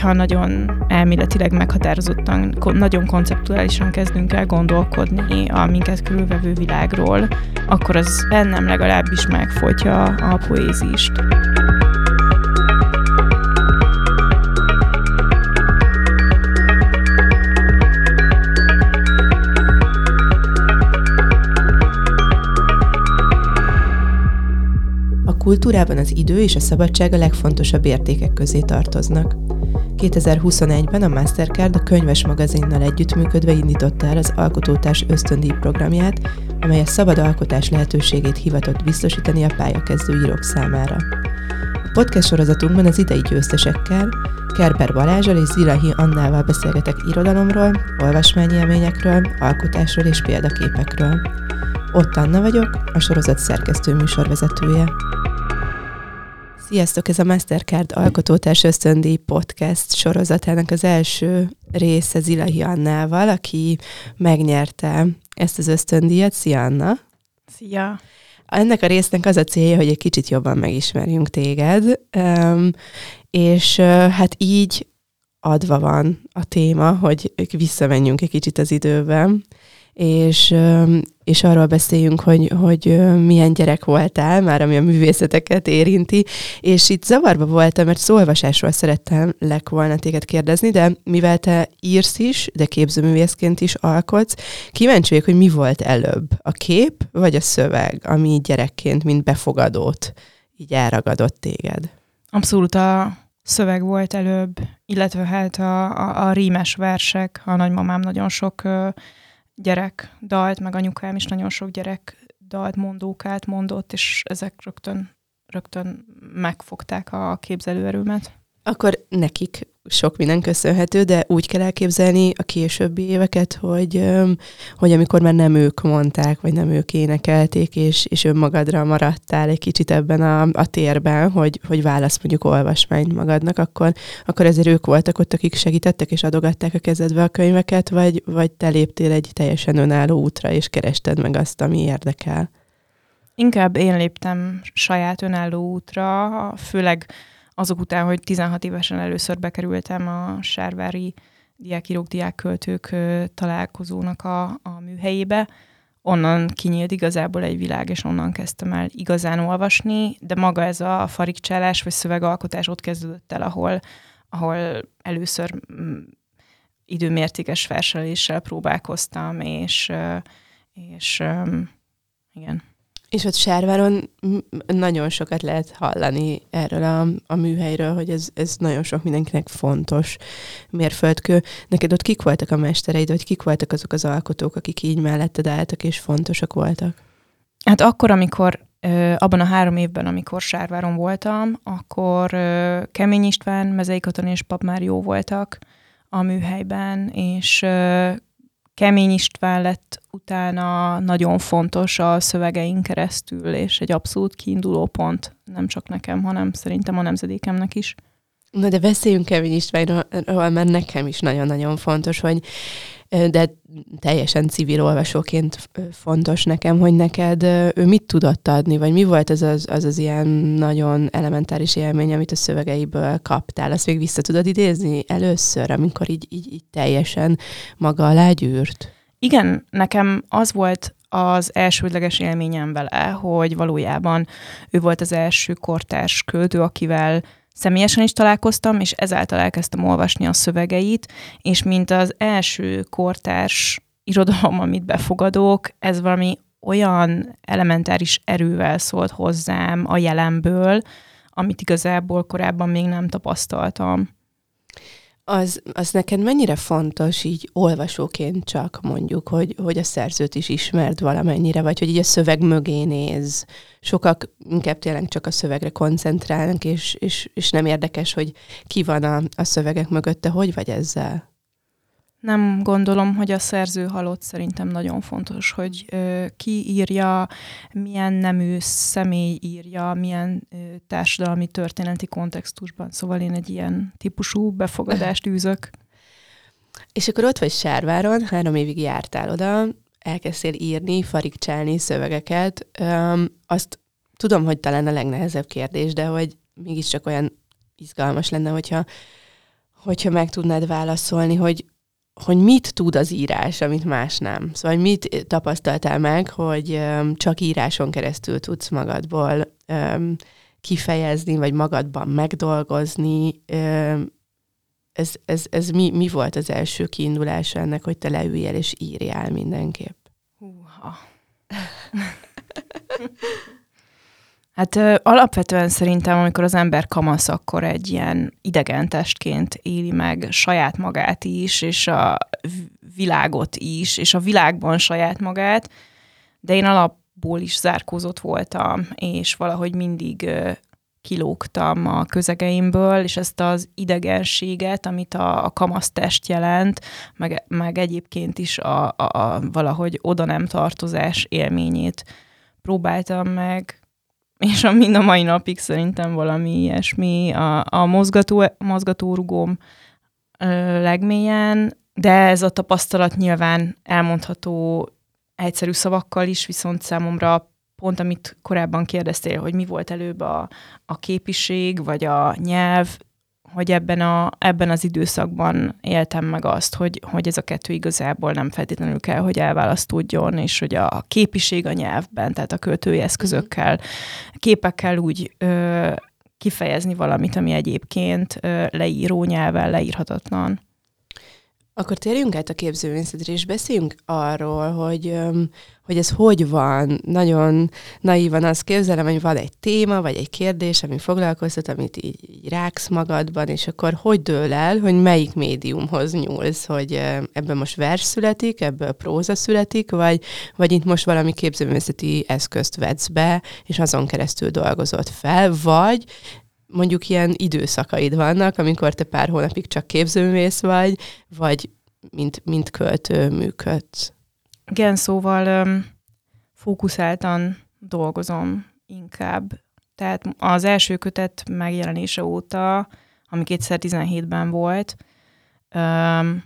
hogyha nagyon elméletileg meghatározottan, nagyon konceptuálisan kezdünk el gondolkodni a minket körülvevő világról, akkor az bennem legalábbis megfotja a poézist. kultúrában az idő és a szabadság a legfontosabb értékek közé tartoznak. 2021-ben a Mastercard a könyves magazinnal együttműködve indította el az Alkotótárs ösztöndíj programját, amely a szabad alkotás lehetőségét hivatott biztosítani a pályakezdő írók számára. A podcast sorozatunkban az idei győztesekkel, Kerber Balázsal és Zilahi Annával beszélgetek irodalomról, olvasmányélményekről, alkotásról és példaképekről. Ott Anna vagyok, a sorozat szerkesztő műsorvezetője. Sziasztok! Ez a Mastercard Alkotótárs Ösztöndíj podcast sorozatának az első része Zilahi Annával, aki megnyerte ezt az ösztöndíjat. Szia, Anna! Szia! Ennek a résznek az a célja, hogy egy kicsit jobban megismerjünk téged, és hát így adva van a téma, hogy visszamenjünk egy kicsit az időben, és, és arról beszéljünk, hogy, hogy milyen gyerek voltál, már ami a művészeteket érinti, és itt zavarba voltam, mert szolvasásról szerettem lek volna téged kérdezni, de mivel te írsz is, de képzőművészként is alkotsz, kíváncsi vagyok, hogy mi volt előbb, a kép vagy a szöveg, ami gyerekként, mint befogadót így elragadott téged? Abszolút a szöveg volt előbb, illetve hát a, a, a rímes versek, a nagymamám nagyon sok gyerek dalt, meg anyukám is nagyon sok gyerek dalt, mondókát mondott, és ezek rögtön, rögtön megfogták a képzelőerőmet. Akkor nekik sok minden köszönhető, de úgy kell elképzelni a későbbi éveket, hogy, hogy amikor már nem ők mondták, vagy nem ők énekelték, és, és önmagadra maradtál egy kicsit ebben a, a térben, hogy, hogy válasz mondjuk olvasmányt magadnak, akkor, akkor ezért ők voltak ott, akik segítettek, és adogatták a kezedbe a könyveket, vagy, vagy te léptél egy teljesen önálló útra, és kerested meg azt, ami érdekel? Inkább én léptem saját önálló útra, főleg azok után, hogy 16 évesen először bekerültem a Sárvári diákírók, diákköltők találkozónak a, a műhelyébe, onnan kinyílt igazából egy világ, és onnan kezdtem el igazán olvasni, de maga ez a farigcsálás vagy szövegalkotás ott kezdődött el, ahol, ahol először mm, időmértékes verseléssel próbálkoztam, és, és igen. És ott Sárváron nagyon sokat lehet hallani erről a, a műhelyről, hogy ez, ez nagyon sok mindenkinek fontos mérföldkő. Neked ott kik voltak a mestereid, vagy kik voltak azok az alkotók, akik így melletted álltak és fontosak voltak? Hát akkor, amikor abban a három évben, amikor Sárváron voltam, akkor Kemény István, Mezei Katalin és Pap már jó voltak a műhelyben, és Kemény István lett utána nagyon fontos a szövegeink keresztül, és egy abszolút kiinduló pont, nem csak nekem, hanem szerintem a nemzedékemnek is. Na de beszéljünk Kemény Istvánról, mert nekem is nagyon-nagyon fontos, hogy de teljesen civil olvasóként fontos nekem, hogy neked ő mit tudott adni, vagy mi volt az az, az, az ilyen nagyon elementáris élmény, amit a szövegeiből kaptál. Azt még vissza tudod idézni először, amikor így, így, így teljesen maga alá gyűrt? Igen, nekem az volt az elsődleges élményem vele, hogy valójában ő volt az első kortárs költő, akivel személyesen is találkoztam, és ezáltal elkezdtem olvasni a szövegeit, és mint az első kortárs irodalom, amit befogadok, ez valami olyan elementáris erővel szólt hozzám a jelenből, amit igazából korábban még nem tapasztaltam az, az neked mennyire fontos így olvasóként csak mondjuk, hogy, hogy a szerzőt is ismerd valamennyire, vagy hogy így a szöveg mögé néz. Sokak inkább tényleg csak a szövegre koncentrálnak, és, és, és nem érdekes, hogy ki van a, a szövegek mögötte. Hogy vagy ezzel? Nem gondolom, hogy a szerző halott szerintem nagyon fontos, hogy ö, ki írja, milyen nemű személy írja, milyen ö, társadalmi történeti kontextusban. Szóval én egy ilyen típusú befogadást űzök. És akkor ott vagy Sárváron, három évig jártál oda, elkezdtél írni, farigcsálni szövegeket. Öm, azt tudom, hogy talán a legnehezebb kérdés, de hogy mégiscsak olyan izgalmas lenne, hogyha hogyha meg tudnád válaszolni, hogy, hogy mit tud az írás, amit más nem. Szóval mit tapasztaltál meg, hogy csak íráson keresztül tudsz magadból kifejezni, vagy magadban megdolgozni. Ez, ez, ez mi, mi volt az első kiindulása ennek, hogy te leüljél és írjál mindenképp? Húha. Hát ö, alapvetően szerintem, amikor az ember kamasz, akkor egy ilyen idegen testként éli meg saját magát is, és a világot is, és a világban saját magát, de én alapból is zárkózott voltam, és valahogy mindig ö, kilógtam a közegeimből, és ezt az idegenséget, amit a, a kamasztest jelent, meg, meg egyébként is a, a, a valahogy oda nem tartozás élményét próbáltam meg és a mind a mai napig szerintem valami ilyesmi. A, a mozgató, mozgatórugóm legmélyen, de ez a tapasztalat nyilván elmondható egyszerű szavakkal is, viszont számomra pont amit korábban kérdeztél, hogy mi volt előbb a, a képiség, vagy a nyelv, hogy ebben, a, ebben az időszakban éltem meg azt, hogy, hogy ez a kettő igazából nem feltétlenül kell, hogy elválasztódjon, és hogy a képiség a nyelvben, tehát a költői eszközökkel, képekkel úgy ö, kifejezni valamit, ami egyébként ö, leíró nyelven leírhatatlan. Akkor térjünk át a képzőművészetre, és beszéljünk arról, hogy, hogy ez hogy van. Nagyon naívan azt képzelem, hogy van egy téma, vagy egy kérdés, ami foglalkoztat, amit így, így ráksz magadban, és akkor hogy dől el, hogy melyik médiumhoz nyúlsz, hogy ebben most vers születik, ebből próza születik, vagy, vagy itt most valami képzőművészeti eszközt vetsz be, és azon keresztül dolgozott fel, vagy mondjuk ilyen időszakaid vannak, amikor te pár hónapig csak képzőművész vagy, vagy mint, mint költő működsz? Igen, szóval fókuszáltan dolgozom inkább. Tehát az első kötet megjelenése óta, ami 2017-ben volt, um,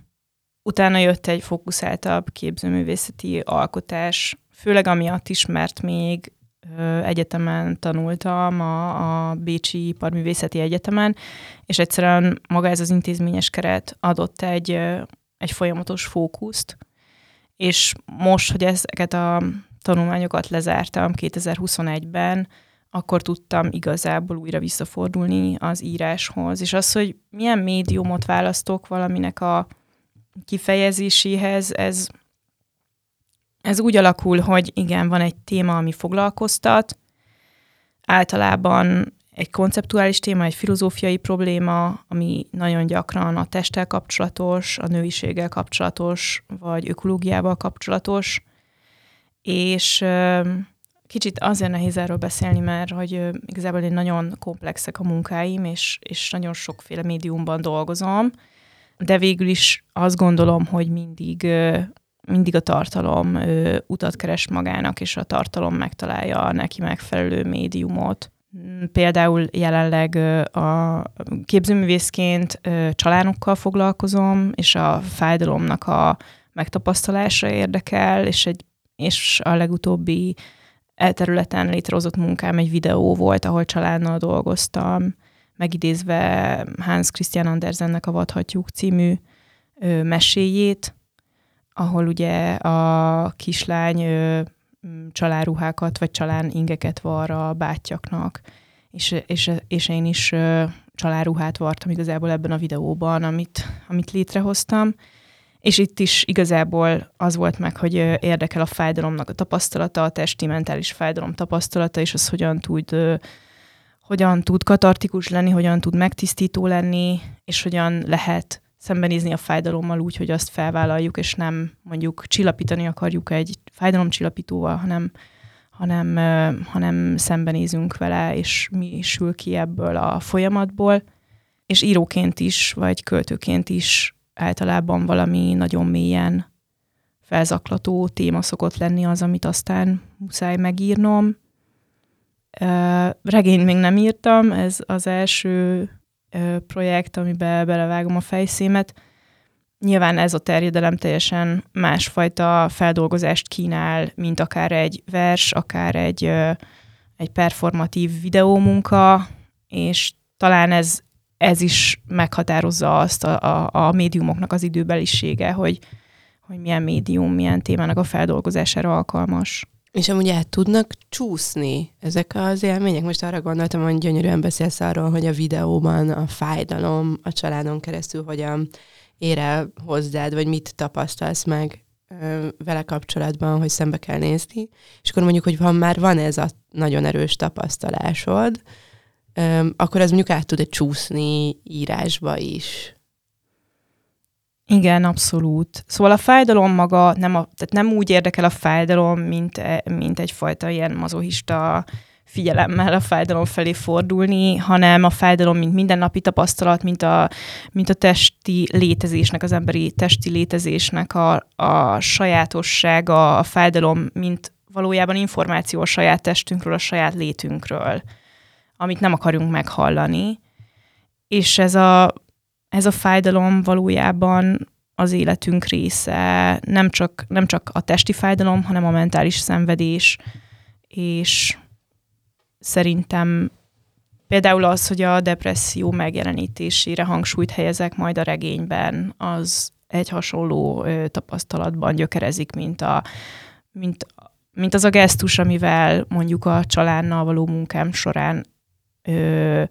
utána jött egy fókuszáltabb képzőművészeti alkotás, főleg amiatt is, mert még egyetemen tanultam, a, a Bécsi Iparművészeti Egyetemen, és egyszerűen maga ez az intézményes keret adott egy, egy folyamatos fókuszt, és most, hogy ezeket a tanulmányokat lezártam 2021-ben, akkor tudtam igazából újra visszafordulni az íráshoz. És az, hogy milyen médiumot választok valaminek a kifejezéséhez, ez ez úgy alakul, hogy igen, van egy téma, ami foglalkoztat, általában egy konceptuális téma, egy filozófiai probléma, ami nagyon gyakran a testtel kapcsolatos, a nőiséggel kapcsolatos, vagy ökológiával kapcsolatos, és kicsit azért nehéz erről beszélni, mert hogy igazából én nagyon komplexek a munkáim, és, és nagyon sokféle médiumban dolgozom, de végül is azt gondolom, hogy mindig mindig a tartalom ö, utat keres magának, és a tartalom megtalálja a neki megfelelő médiumot. Például jelenleg a képzőművészként csalánokkal foglalkozom, és a fájdalomnak a megtapasztalása érdekel, és, egy, és a legutóbbi elterületen létrehozott munkám egy videó volt, ahol csalánnal dolgoztam, megidézve Hans Christian Andersennek a Vadhatjuk című meséjét, ahol ugye a kislány ö, csaláruhákat vagy csalán ingeket var a bátyjaknak, és, és, és én is ö, csaláruhát vartam igazából ebben a videóban, amit, amit létrehoztam. És itt is igazából az volt meg, hogy érdekel a fájdalomnak a tapasztalata, a testi mentális fájdalom tapasztalata, és az hogyan tud, hogyan tud katartikus lenni, hogyan tud megtisztító lenni, és hogyan lehet szembenézni a fájdalommal úgy, hogy azt felvállaljuk, és nem mondjuk csillapítani akarjuk egy fájdalomcsillapítóval, hanem, hanem, hanem szembenézünk vele, és mi sül ki ebből a folyamatból. És íróként is, vagy költőként is általában valami nagyon mélyen felzaklató téma szokott lenni az, amit aztán muszáj megírnom. Regényt még nem írtam, ez az első projekt, amiben belevágom a fejszémet. Nyilván ez a terjedelem teljesen másfajta feldolgozást kínál, mint akár egy vers, akár egy, egy performatív videómunka, és talán ez ez is meghatározza azt a, a, a médiumoknak az időbelisége, hogy, hogy milyen médium, milyen témának a feldolgozására alkalmas. És amúgy át tudnak csúszni ezek az élmények? Most arra gondoltam, hogy gyönyörűen beszélsz arról, hogy a videóban a fájdalom a családon keresztül hogyan ér el hozzád, vagy mit tapasztalsz meg vele kapcsolatban, hogy szembe kell nézni. És akkor mondjuk, hogy van már van ez a nagyon erős tapasztalásod, akkor ez mondjuk át tud csúszni írásba is. Igen, abszolút. Szóval a fájdalom maga, nem, a, tehát nem úgy érdekel a fájdalom, mint, e, mint egyfajta ilyen mazohista figyelemmel a fájdalom felé fordulni, hanem a fájdalom, mint mindennapi tapasztalat, mint a, mint a testi létezésnek, az emberi testi létezésnek a, a sajátossága, a fájdalom, mint valójában információ a saját testünkről, a saját létünkről, amit nem akarunk meghallani. És ez a, ez a fájdalom valójában az életünk része, nem csak, nem csak a testi fájdalom, hanem a mentális szenvedés, és szerintem például az, hogy a depresszió megjelenítésére hangsúlyt helyezek majd a regényben, az egy hasonló ö, tapasztalatban gyökerezik, mint, a, mint, mint az a gesztus, amivel mondjuk a csalánnal való munkám során ö,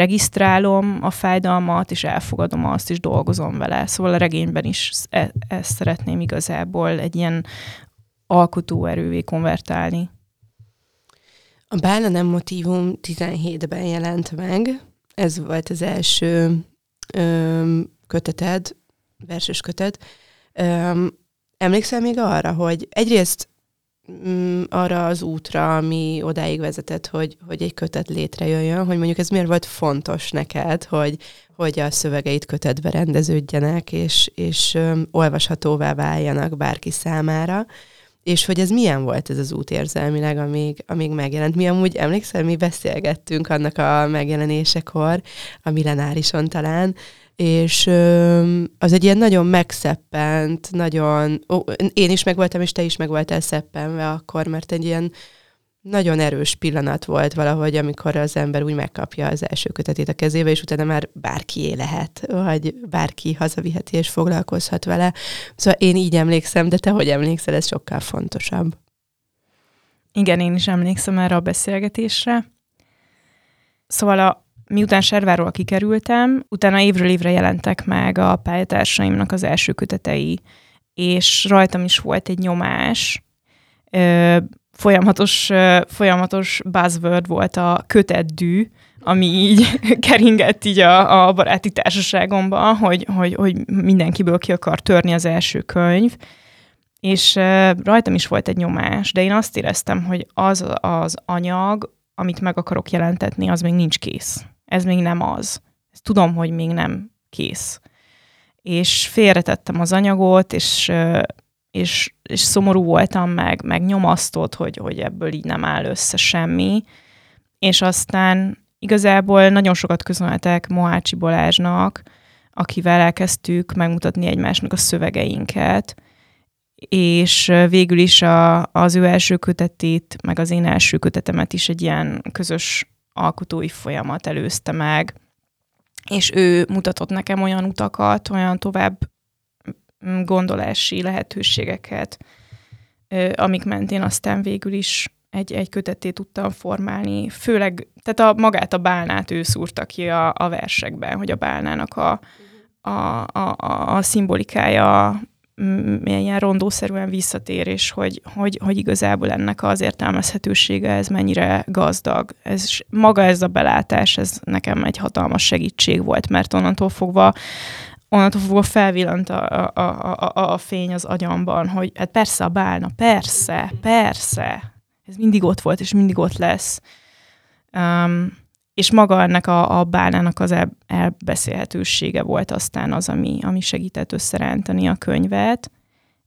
regisztrálom a fájdalmat, és elfogadom azt, és dolgozom vele. Szóval a regényben is e- ezt szeretném igazából egy ilyen alkotóerővé konvertálni. A Bálna nem motívum 17-ben jelent meg. Ez volt az első ö, köteted, verses kötet. Ö, emlékszel még arra, hogy egyrészt arra az útra, ami odáig vezetett, hogy, hogy egy kötet létrejöjjön, hogy mondjuk ez miért volt fontos neked, hogy, hogy a szövegeit kötetbe rendeződjenek, és, és ö, olvashatóvá váljanak bárki számára és hogy ez milyen volt ez az út érzelmileg, amíg, amíg megjelent. Mi amúgy, emlékszel, mi beszélgettünk annak a megjelenésekor, a millenárison talán, és az egy ilyen nagyon megszeppent, nagyon, ó, én is megvoltam, és te is megvoltál szeppenve akkor, mert egy ilyen nagyon erős pillanat volt valahogy, amikor az ember úgy megkapja az első kötetét a kezébe, és utána már bárkié lehet, vagy bárki hazaviheti és foglalkozhat vele. Szóval én így emlékszem, de te hogy emlékszel, ez sokkal fontosabb. Igen, én is emlékszem erre a beszélgetésre. Szóval a, miután Serváról kikerültem, utána évről évre jelentek meg a pályatársaimnak az első kötetei, és rajtam is volt egy nyomás, folyamatos, folyamatos buzzword volt a köteddű, ami így keringett így a, a baráti társaságomban, hogy, hogy, hogy mindenkiből ki akar törni az első könyv, és rajtam is volt egy nyomás, de én azt éreztem, hogy az az anyag, amit meg akarok jelentetni, az még nincs kész. Ez még nem az. Ezt tudom, hogy még nem kész. És félretettem az anyagot, és és, és szomorú voltam, meg, meg nyomasztott, hogy, hogy ebből így nem áll össze semmi. És aztán igazából nagyon sokat köszönhetek Mohácsi Balázsnak, akivel elkezdtük megmutatni egymásnak a szövegeinket, és végül is a, az ő első kötetét, meg az én első kötetemet is egy ilyen közös alkotói folyamat előzte meg, és ő mutatott nekem olyan utakat, olyan tovább Mm, gondolási lehetőségeket, amik mentén aztán végül is egy, egy kötetét tudtam formálni. Főleg, tehát a, magát a bálnát ő szúrta ki a, a versekben, hogy a bálnának a, a, a, a, szimbolikája milyen rondószerűen visszatér, és hogy, hogy, hogy igazából ennek az értelmezhetősége ez mennyire gazdag. Ez, maga ez a belátás, ez nekem egy hatalmas segítség volt, mert onnantól fogva onnantól fogva felvillant a, a, a, a fény az agyamban, hogy hát persze a bálna, persze, persze, ez mindig ott volt, és mindig ott lesz. Um, és maga ennek a, a bálnának az el, elbeszélhetősége volt aztán az, ami, ami segített összerántani a könyvet.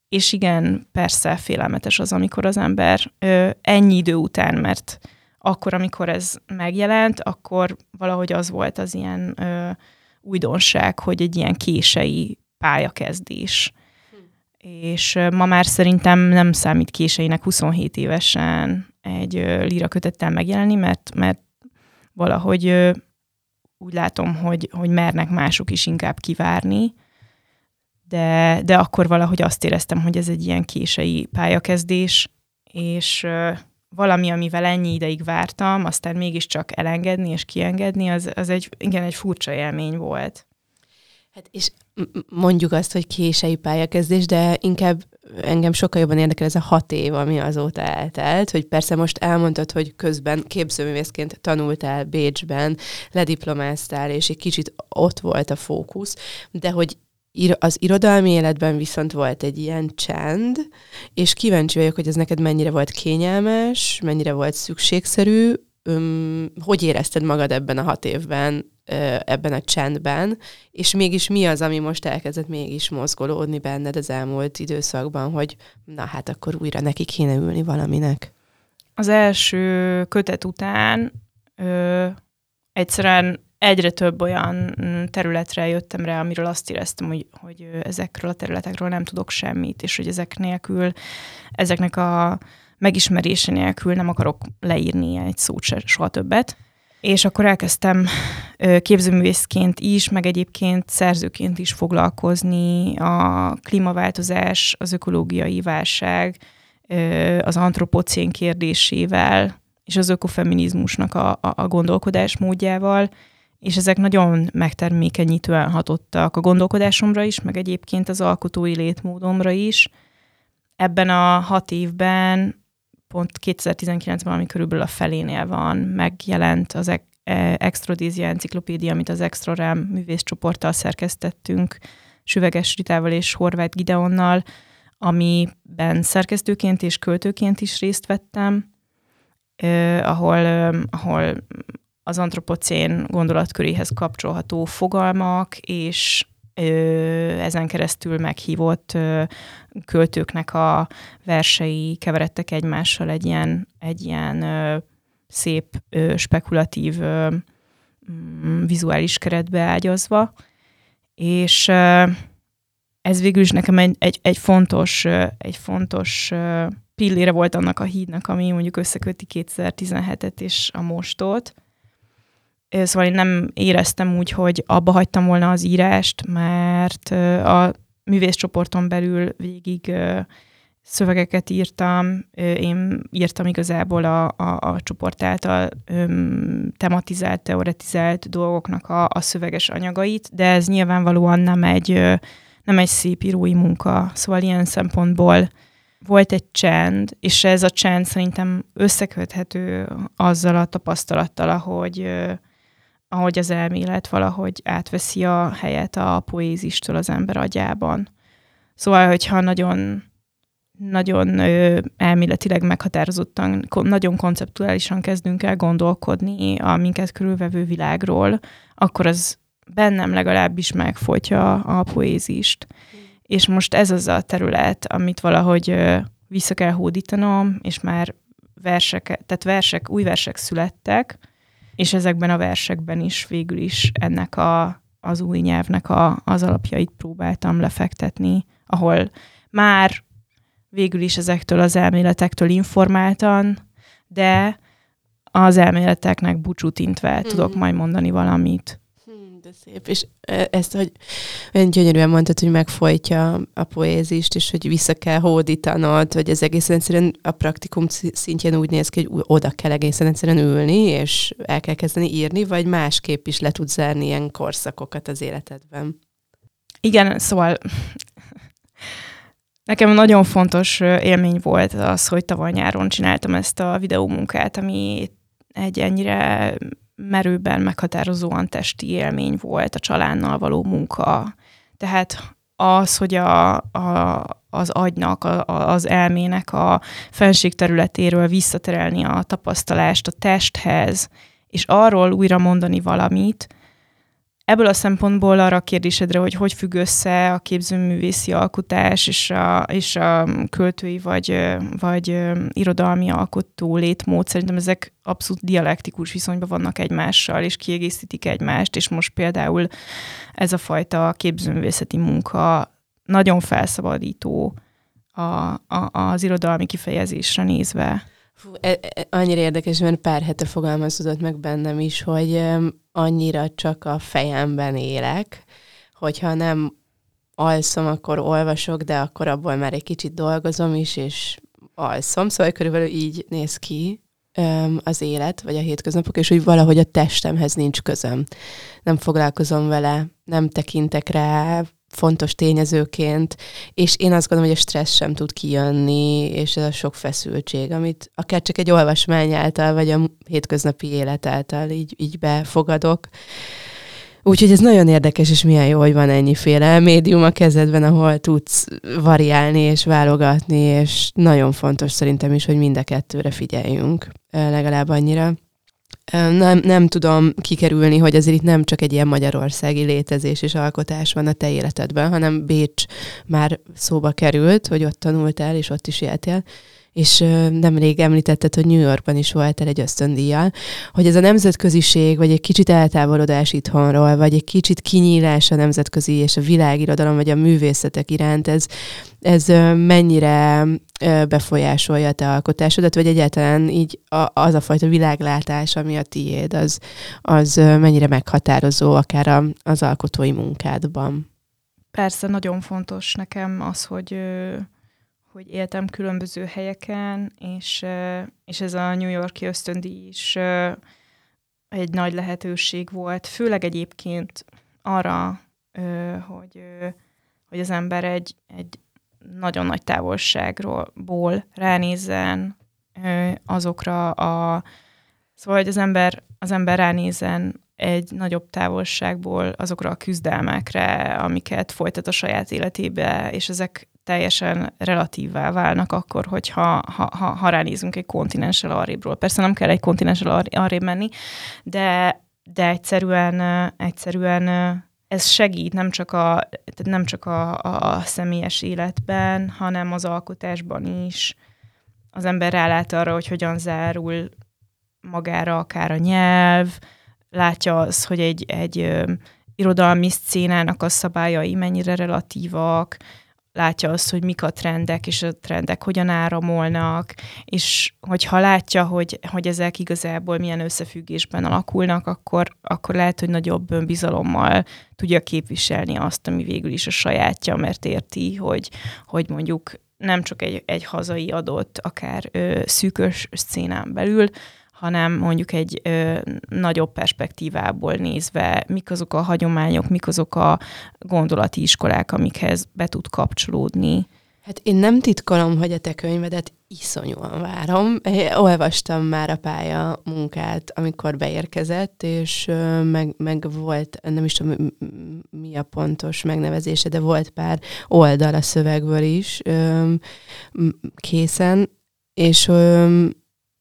És igen, persze félelmetes az, amikor az ember ö, ennyi idő után, mert akkor, amikor ez megjelent, akkor valahogy az volt az ilyen ö, újdonság, hogy egy ilyen kései pályakezdés. És ma már szerintem nem számít késeinek 27 évesen egy líra kötettel megjelenni, mert, mert valahogy úgy látom, hogy, hogy mernek mások is inkább kivárni, de, de akkor valahogy azt éreztem, hogy ez egy ilyen kései pályakezdés, és valami, amivel ennyi ideig vártam, aztán mégiscsak elengedni és kiengedni, az, az egy, igen, egy furcsa élmény volt. Hát és mondjuk azt, hogy kései pályakezdés, de inkább engem sokkal jobban érdekel ez a hat év, ami azóta eltelt, hogy persze most elmondtad, hogy közben képzőművészként tanultál Bécsben, lediplomáztál, és egy kicsit ott volt a fókusz, de hogy az irodalmi életben viszont volt egy ilyen csend, és kíváncsi vagyok, hogy ez neked mennyire volt kényelmes, mennyire volt szükségszerű, öm, hogy érezted magad ebben a hat évben, ebben a csendben, és mégis mi az, ami most elkezdett mégis mozgolódni benned az elmúlt időszakban, hogy na hát akkor újra neki kéne ülni valaminek? Az első kötet után ö, egyszerűen egyre több olyan területre jöttem rá, amiről azt éreztem, hogy, hogy ezekről a területekről nem tudok semmit, és hogy ezek nélkül, ezeknek a megismerése nélkül nem akarok leírni egy szót se, soha többet. És akkor elkezdtem képzőművészként is, meg egyébként szerzőként is foglalkozni a klímaváltozás, az ökológiai válság, az antropocén kérdésével, és az ökofeminizmusnak a, a, a gondolkodásmódjával, és ezek nagyon megtermékenyítően hatottak a gondolkodásomra is, meg egyébként az alkotói létmódomra is. Ebben a hat évben, pont 2019-ben, ami körülbelül a felénél van, megjelent az e- Extrodízia enciklopédia, amit az Extrarám művészcsoporttal szerkesztettünk, Süveges Ritával és Horváth Gideonnal, amiben szerkesztőként és költőként is részt vettem, eh, ahol, eh, ahol az antropocén gondolatköréhez kapcsolható fogalmak, és ezen keresztül meghívott költőknek a versei keveredtek egymással egy ilyen, egy ilyen szép, spekulatív mm, vizuális keretbe ágyazva, és ez végül is nekem egy, egy, egy fontos, egy fontos pillére volt annak a hídnak, ami mondjuk összeköti 2017-et és a mostot, Szóval én nem éreztem úgy, hogy abba hagytam volna az írást, mert a művészcsoporton belül végig szövegeket írtam, én írtam igazából a, a, a csoport által tematizált, teoretizált dolgoknak a, a szöveges anyagait, de ez nyilvánvalóan nem egy, nem egy szép írói munka. Szóval ilyen szempontból volt egy csend, és ez a csend szerintem összeköthető azzal a tapasztalattal, ahogy ahogy az elmélet valahogy átveszi a helyet a poézistől az ember agyában. Szóval, hogyha nagyon nagyon ö, elméletileg meghatározottan, ko- nagyon konceptuálisan kezdünk el gondolkodni a minket körülvevő világról, akkor az bennem legalábbis megfolytja a poézist. Mm. És most ez az a terület, amit valahogy ö, vissza kell hódítanom, és már versek, tehát versek, új versek születtek, és ezekben a versekben is végül is ennek a, az új nyelvnek a, az alapjait próbáltam lefektetni, ahol már végül is ezektől az elméletektől informáltan, de az elméleteknek búcsút intve mm. tudok majd mondani valamit de szép. És ezt, hogy olyan gyönyörűen mondtad, hogy megfojtja a poézist, és hogy vissza kell hódítanod, hogy ez egészen egyszerűen a praktikum szintjén úgy néz ki, hogy oda kell egészen egyszerűen ülni, és el kell kezdeni írni, vagy másképp is le tud zárni ilyen korszakokat az életedben. Igen, szóval Nekem nagyon fontos élmény volt az, hogy tavaly nyáron csináltam ezt a videómunkát, ami egy ennyire merőben meghatározóan testi élmény volt a csalánnal való munka. Tehát az, hogy a, a, az agynak, a, az elmének a fenség területéről visszaterelni a tapasztalást a testhez, és arról újra mondani valamit, Ebből a szempontból arra a kérdésedre, hogy hogy függ össze a képzőművészi alkotás és a, és a költői vagy, vagy irodalmi alkotó létmód, szerintem ezek abszolút dialektikus viszonyban vannak egymással, és kiegészítik egymást, és most például ez a fajta képzőművészeti munka nagyon felszabadító a, a, az irodalmi kifejezésre nézve. Fú, e, e, annyira érdekes, mert pár hete fogalmazódott meg bennem is, hogy annyira csak a fejemben élek, hogyha nem alszom, akkor olvasok, de akkor abból már egy kicsit dolgozom is, és alszom. Szóval körülbelül így néz ki az élet, vagy a hétköznapok, és hogy valahogy a testemhez nincs közöm. Nem foglalkozom vele, nem tekintek rá, fontos tényezőként, és én azt gondolom, hogy a stressz sem tud kijönni, és ez a sok feszültség, amit akár csak egy olvasmány által, vagy a hétköznapi élet által így, így befogadok. Úgyhogy ez nagyon érdekes, és milyen jó, hogy van ennyiféle médium a kezedben, ahol tudsz variálni és válogatni, és nagyon fontos szerintem is, hogy mind a kettőre figyeljünk legalább annyira nem, nem tudom kikerülni, hogy azért itt nem csak egy ilyen magyarországi létezés és alkotás van a te életedben, hanem Bécs már szóba került, hogy ott tanultál, és ott is éltél és nemrég említetted, hogy New Yorkban is voltál egy ösztöndíjjal, hogy ez a nemzetköziség, vagy egy kicsit eltávolodás itthonról, vagy egy kicsit kinyílás a nemzetközi és a világirodalom, vagy a művészetek iránt, ez, ez mennyire befolyásolja a te alkotásodat, vagy egyáltalán így az a fajta világlátás, ami a tiéd, az, az mennyire meghatározó akár az alkotói munkádban? Persze, nagyon fontos nekem az, hogy hogy éltem különböző helyeken, és, és ez a New Yorki ösztöndíj is egy nagy lehetőség volt, főleg egyébként arra, hogy, hogy az ember egy, egy nagyon nagy távolságról ránézzen azokra a... Szóval, hogy az ember, az ember ránézzen egy nagyobb távolságból azokra a küzdelmekre, amiket folytat a saját életébe, és ezek teljesen relatívvá válnak akkor, hogyha ha, ha, ha ránézünk egy kontinenssel arrébről. Persze nem kell egy kontinenssel arrébb menni, de, de egyszerűen, egyszerűen ez segít nem csak a, tehát nem csak a, a személyes életben, hanem az alkotásban is. Az ember rálát arra, hogy hogyan zárul magára akár a nyelv, látja az, hogy egy, egy ö, irodalmi szcénának a szabályai mennyire relatívak, látja azt, hogy mik a trendek, és a trendek hogyan áramolnak, és hogyha látja, hogy, hogy ezek igazából milyen összefüggésben alakulnak, akkor, akkor lehet, hogy nagyobb bizalommal tudja képviselni azt, ami végül is a sajátja, mert érti, hogy, hogy mondjuk nem csak egy, egy hazai adott, akár ö, szűkös szcénán belül, hanem mondjuk egy ö, nagyobb perspektívából nézve, mik azok a hagyományok, mik azok a gondolati iskolák, amikhez be tud kapcsolódni. Hát én nem titkolom, hogy a te könyvedet iszonyúan várom. Én olvastam már a pálya munkát, amikor beérkezett, és meg, meg volt, nem is tudom, mi a pontos megnevezése, de volt pár oldal a szövegből is készen, és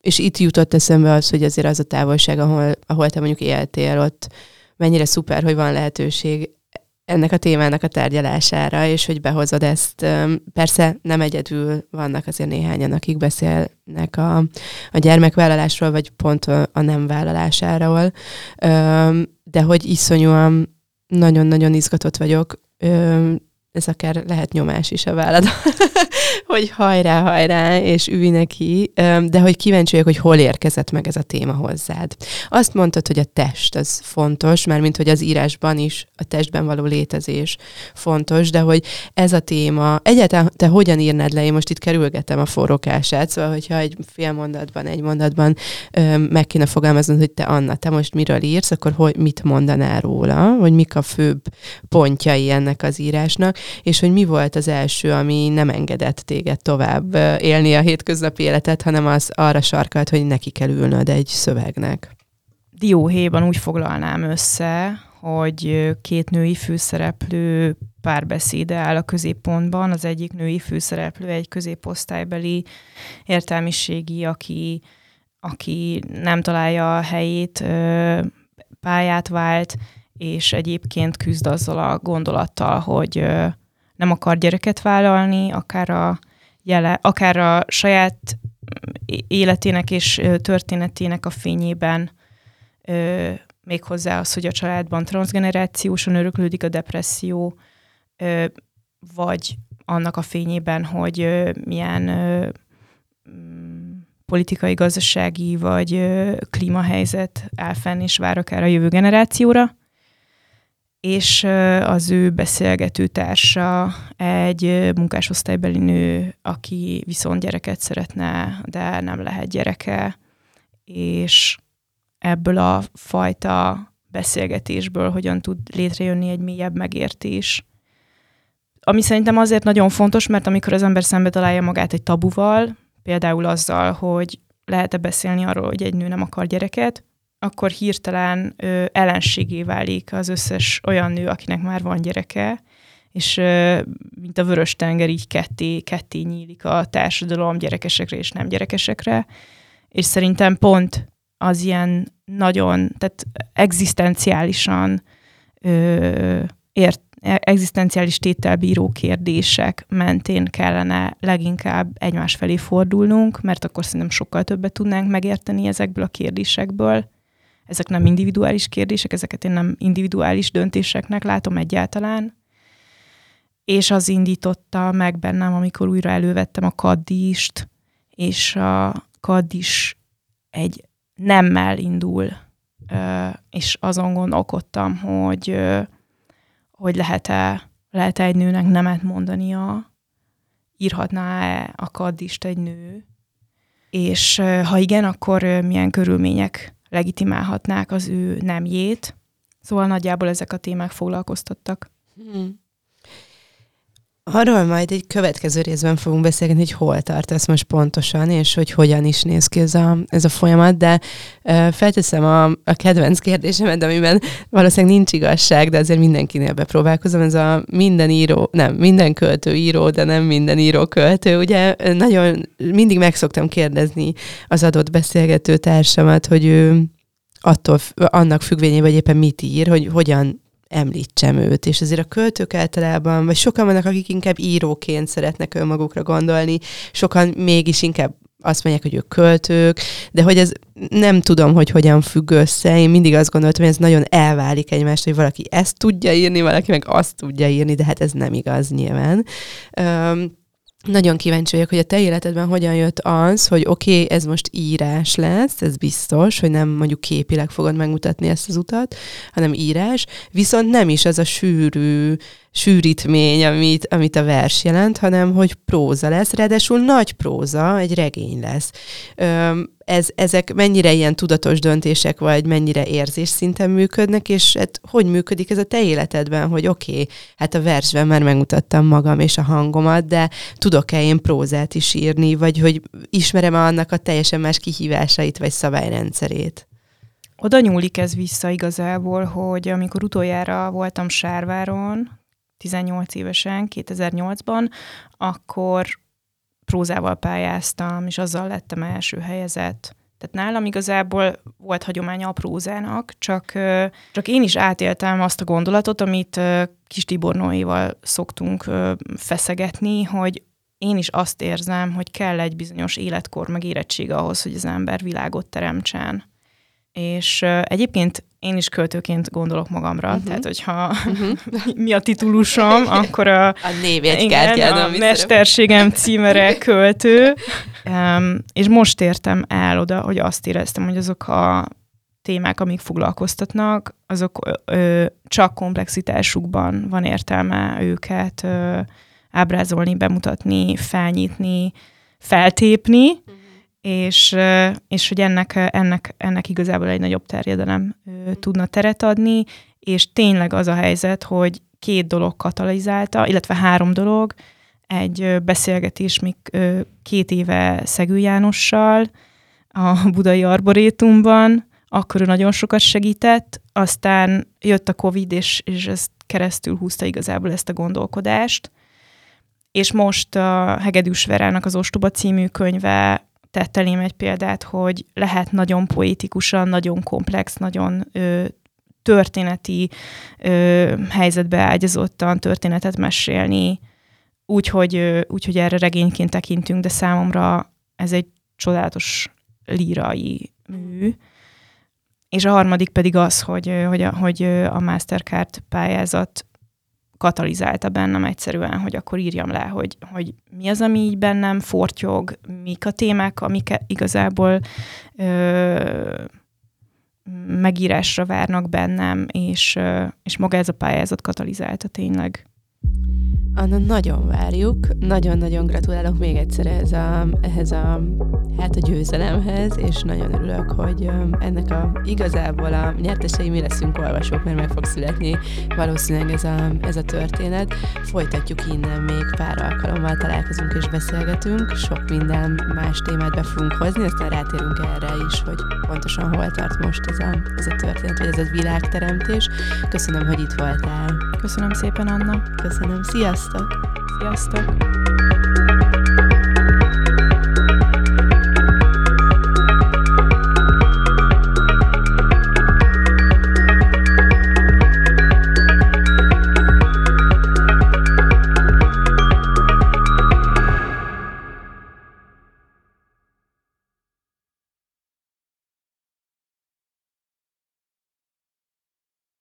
és itt jutott eszembe az, hogy azért az a távolság, ahol, ahol te mondjuk éltél, ott mennyire szuper, hogy van lehetőség ennek a témának a tárgyalására, és hogy behozod ezt. Persze nem egyedül vannak azért néhányan, akik beszélnek a, a gyermekvállalásról, vagy pont a nem vállalásáról, de hogy iszonyúan nagyon-nagyon izgatott vagyok, ez akár lehet nyomás is a vállad, hogy hajrá, hajrá, és ülj neki, de hogy kíváncsi vagyok, hogy hol érkezett meg ez a téma hozzád. Azt mondtad, hogy a test az fontos, mert mint hogy az írásban is a testben való létezés fontos, de hogy ez a téma, egyáltalán te hogyan írnád le, én most itt kerülgetem a forrókását, szóval hogyha egy fél mondatban, egy mondatban meg kéne fogalmaznod, hogy te Anna, te most miről írsz, akkor hogy, mit mondanál róla, hogy mik a főbb pontjai ennek az írásnak, és hogy mi volt az első, ami nem engedett téged tovább élni a hétköznapi életet, hanem az arra sarkalt, hogy neki kell ülnöd egy szövegnek. Dióhéjban úgy foglalnám össze, hogy két női főszereplő párbeszéde áll a középpontban. Az egyik női főszereplő egy középosztálybeli értelmiségi, aki, aki nem találja a helyét, pályát vált, és egyébként küzd azzal a gondolattal, hogy nem akar gyereket vállalni, akár a, jele, akár a saját életének és történetének a fényében ö, méghozzá az, hogy a családban transgenerációsan öröklődik a depresszió, vagy annak a fényében, hogy milyen ö, politikai, gazdasági vagy klímahelyzet áll fenn és vár akár a jövő generációra. És az ő beszélgető társa egy munkásosztálybeli nő, aki viszont gyereket szeretne, de nem lehet gyereke, és ebből a fajta beszélgetésből hogyan tud létrejönni egy mélyebb megértés. Ami szerintem azért nagyon fontos, mert amikor az ember szembe találja magát egy tabuval, például azzal, hogy lehet-e beszélni arról, hogy egy nő nem akar gyereket, akkor hirtelen ö, ellenségé válik az összes olyan nő, akinek már van gyereke, és ö, mint a vörös tenger így ketté, ketté nyílik a társadalom gyerekesekre és nem gyerekesekre, és szerintem pont az ilyen nagyon, tehát egzisztenciálisan ö, ért, egzisztenciális tételbíró kérdések mentén kellene leginkább egymás felé fordulnunk, mert akkor szerintem sokkal többet tudnánk megérteni ezekből a kérdésekből. Ezek nem individuális kérdések, ezeket én nem individuális döntéseknek látom egyáltalán. És az indította meg bennem, amikor újra elővettem a kaddist, és a kaddis egy nemmel indul, és azon gondolkodtam, hogy, hogy lehet-e, lehet-e egy nőnek nemet mondania, írhatná-e a kaddist egy nő, és ha igen, akkor milyen körülmények legitimálhatnák az ő nemjét. Szóval nagyjából ezek a témák foglalkoztattak. Hmm. Arról majd egy következő részben fogunk beszélni, hogy hol tartasz most pontosan, és hogy hogyan is néz ki ez a, ez a folyamat, de uh, felteszem a, a kedvenc kérdésemet, amiben valószínűleg nincs igazság, de azért mindenkinél bepróbálkozom, ez a minden író, nem, minden költő író, de nem minden író költő. Ugye nagyon mindig meg szoktam kérdezni az adott beszélgető társamat, hogy ő attól, annak függvényében, hogy éppen mit ír, hogy hogyan említsem őt. És azért a költők általában, vagy sokan vannak, akik inkább íróként szeretnek önmagukra gondolni, sokan mégis inkább azt mondják, hogy ők költők, de hogy ez nem tudom, hogy hogyan függ össze. Én mindig azt gondoltam, hogy ez nagyon elválik egymást, hogy valaki ezt tudja írni, valaki meg azt tudja írni, de hát ez nem igaz nyilván. Um, nagyon kíváncsi vagyok, hogy a te életedben hogyan jött az, hogy oké, okay, ez most írás lesz, ez biztos, hogy nem mondjuk képileg fogod megmutatni ezt az utat, hanem írás, viszont nem is ez a sűrű, sűrítmény, amit, amit a vers jelent, hanem hogy próza lesz, ráadásul nagy próza, egy regény lesz. Ez, ezek mennyire ilyen tudatos döntések, vagy mennyire érzés szinten működnek, és hát hogy működik ez a te életedben, hogy oké, okay, hát a versben már megmutattam magam és a hangomat, de tudok-e én prózát is írni, vagy hogy ismerem-e annak a teljesen más kihívásait, vagy szabályrendszerét? Oda nyúlik ez vissza igazából, hogy amikor utoljára voltam Sárváron, 18 évesen, 2008-ban, akkor prózával pályáztam, és azzal lettem első helyezett. Tehát nálam igazából volt hagyománya a prózának, csak, csak én is átéltem azt a gondolatot, amit Kis Tibor Noéval szoktunk feszegetni, hogy én is azt érzem, hogy kell egy bizonyos életkor, meg érettség ahhoz, hogy az ember világot teremtsen. És egyébként én is költőként gondolok magamra, uh-huh. tehát hogyha uh-huh. mi a titulusom, akkor a, a névjegykártyán, a mesterségem címere költő, um, és most értem el oda, hogy azt éreztem, hogy azok a témák, amik foglalkoztatnak, azok ö, csak komplexitásukban van értelme őket ö, ábrázolni, bemutatni, felnyitni, feltépni, uh-huh és, és hogy ennek, ennek, ennek igazából egy nagyobb terjedelem tudna teret adni, és tényleg az a helyzet, hogy két dolog katalizálta, illetve három dolog, egy beszélgetés még két éve Szegő Jánossal a Budai Arborétumban, akkor ő nagyon sokat segített, aztán jött a Covid, és, és ezt keresztül húzta igazából ezt a gondolkodást, és most a Hegedűs Verának az Ostoba című könyve tett elém egy példát, hogy lehet nagyon poétikusan, nagyon komplex, nagyon ö, történeti ö, helyzetbe ágyazottan történetet mesélni, úgyhogy úgy, hogy erre regényként tekintünk, de számomra ez egy csodálatos lírai mű. És a harmadik pedig az, hogy, hogy, a, hogy a Mastercard pályázat katalizálta bennem egyszerűen, hogy akkor írjam le, hogy, hogy mi az, ami így bennem fortyog, mik a témák, amik igazából ö, megírásra várnak bennem, és, ö, és maga ez a pályázat katalizálta tényleg. Anna, nagyon várjuk. Nagyon-nagyon gratulálok még egyszer ehhez a, ehhez a, hát a győzelemhez, és nagyon örülök, hogy ennek a igazából a nyertesei mi leszünk olvasók, mert meg fog születni valószínűleg ez a, ez a történet. Folytatjuk innen még pár alkalommal találkozunk és beszélgetünk, sok minden más témát be fogunk hozni, aztán rátérünk erre is, hogy pontosan hol tart most ez a, ez a történet, vagy ez a világteremtés. Köszönöm, hogy itt voltál. Köszönöm szépen, Anna. Köszönöm. Sziasztok! Sziasztok!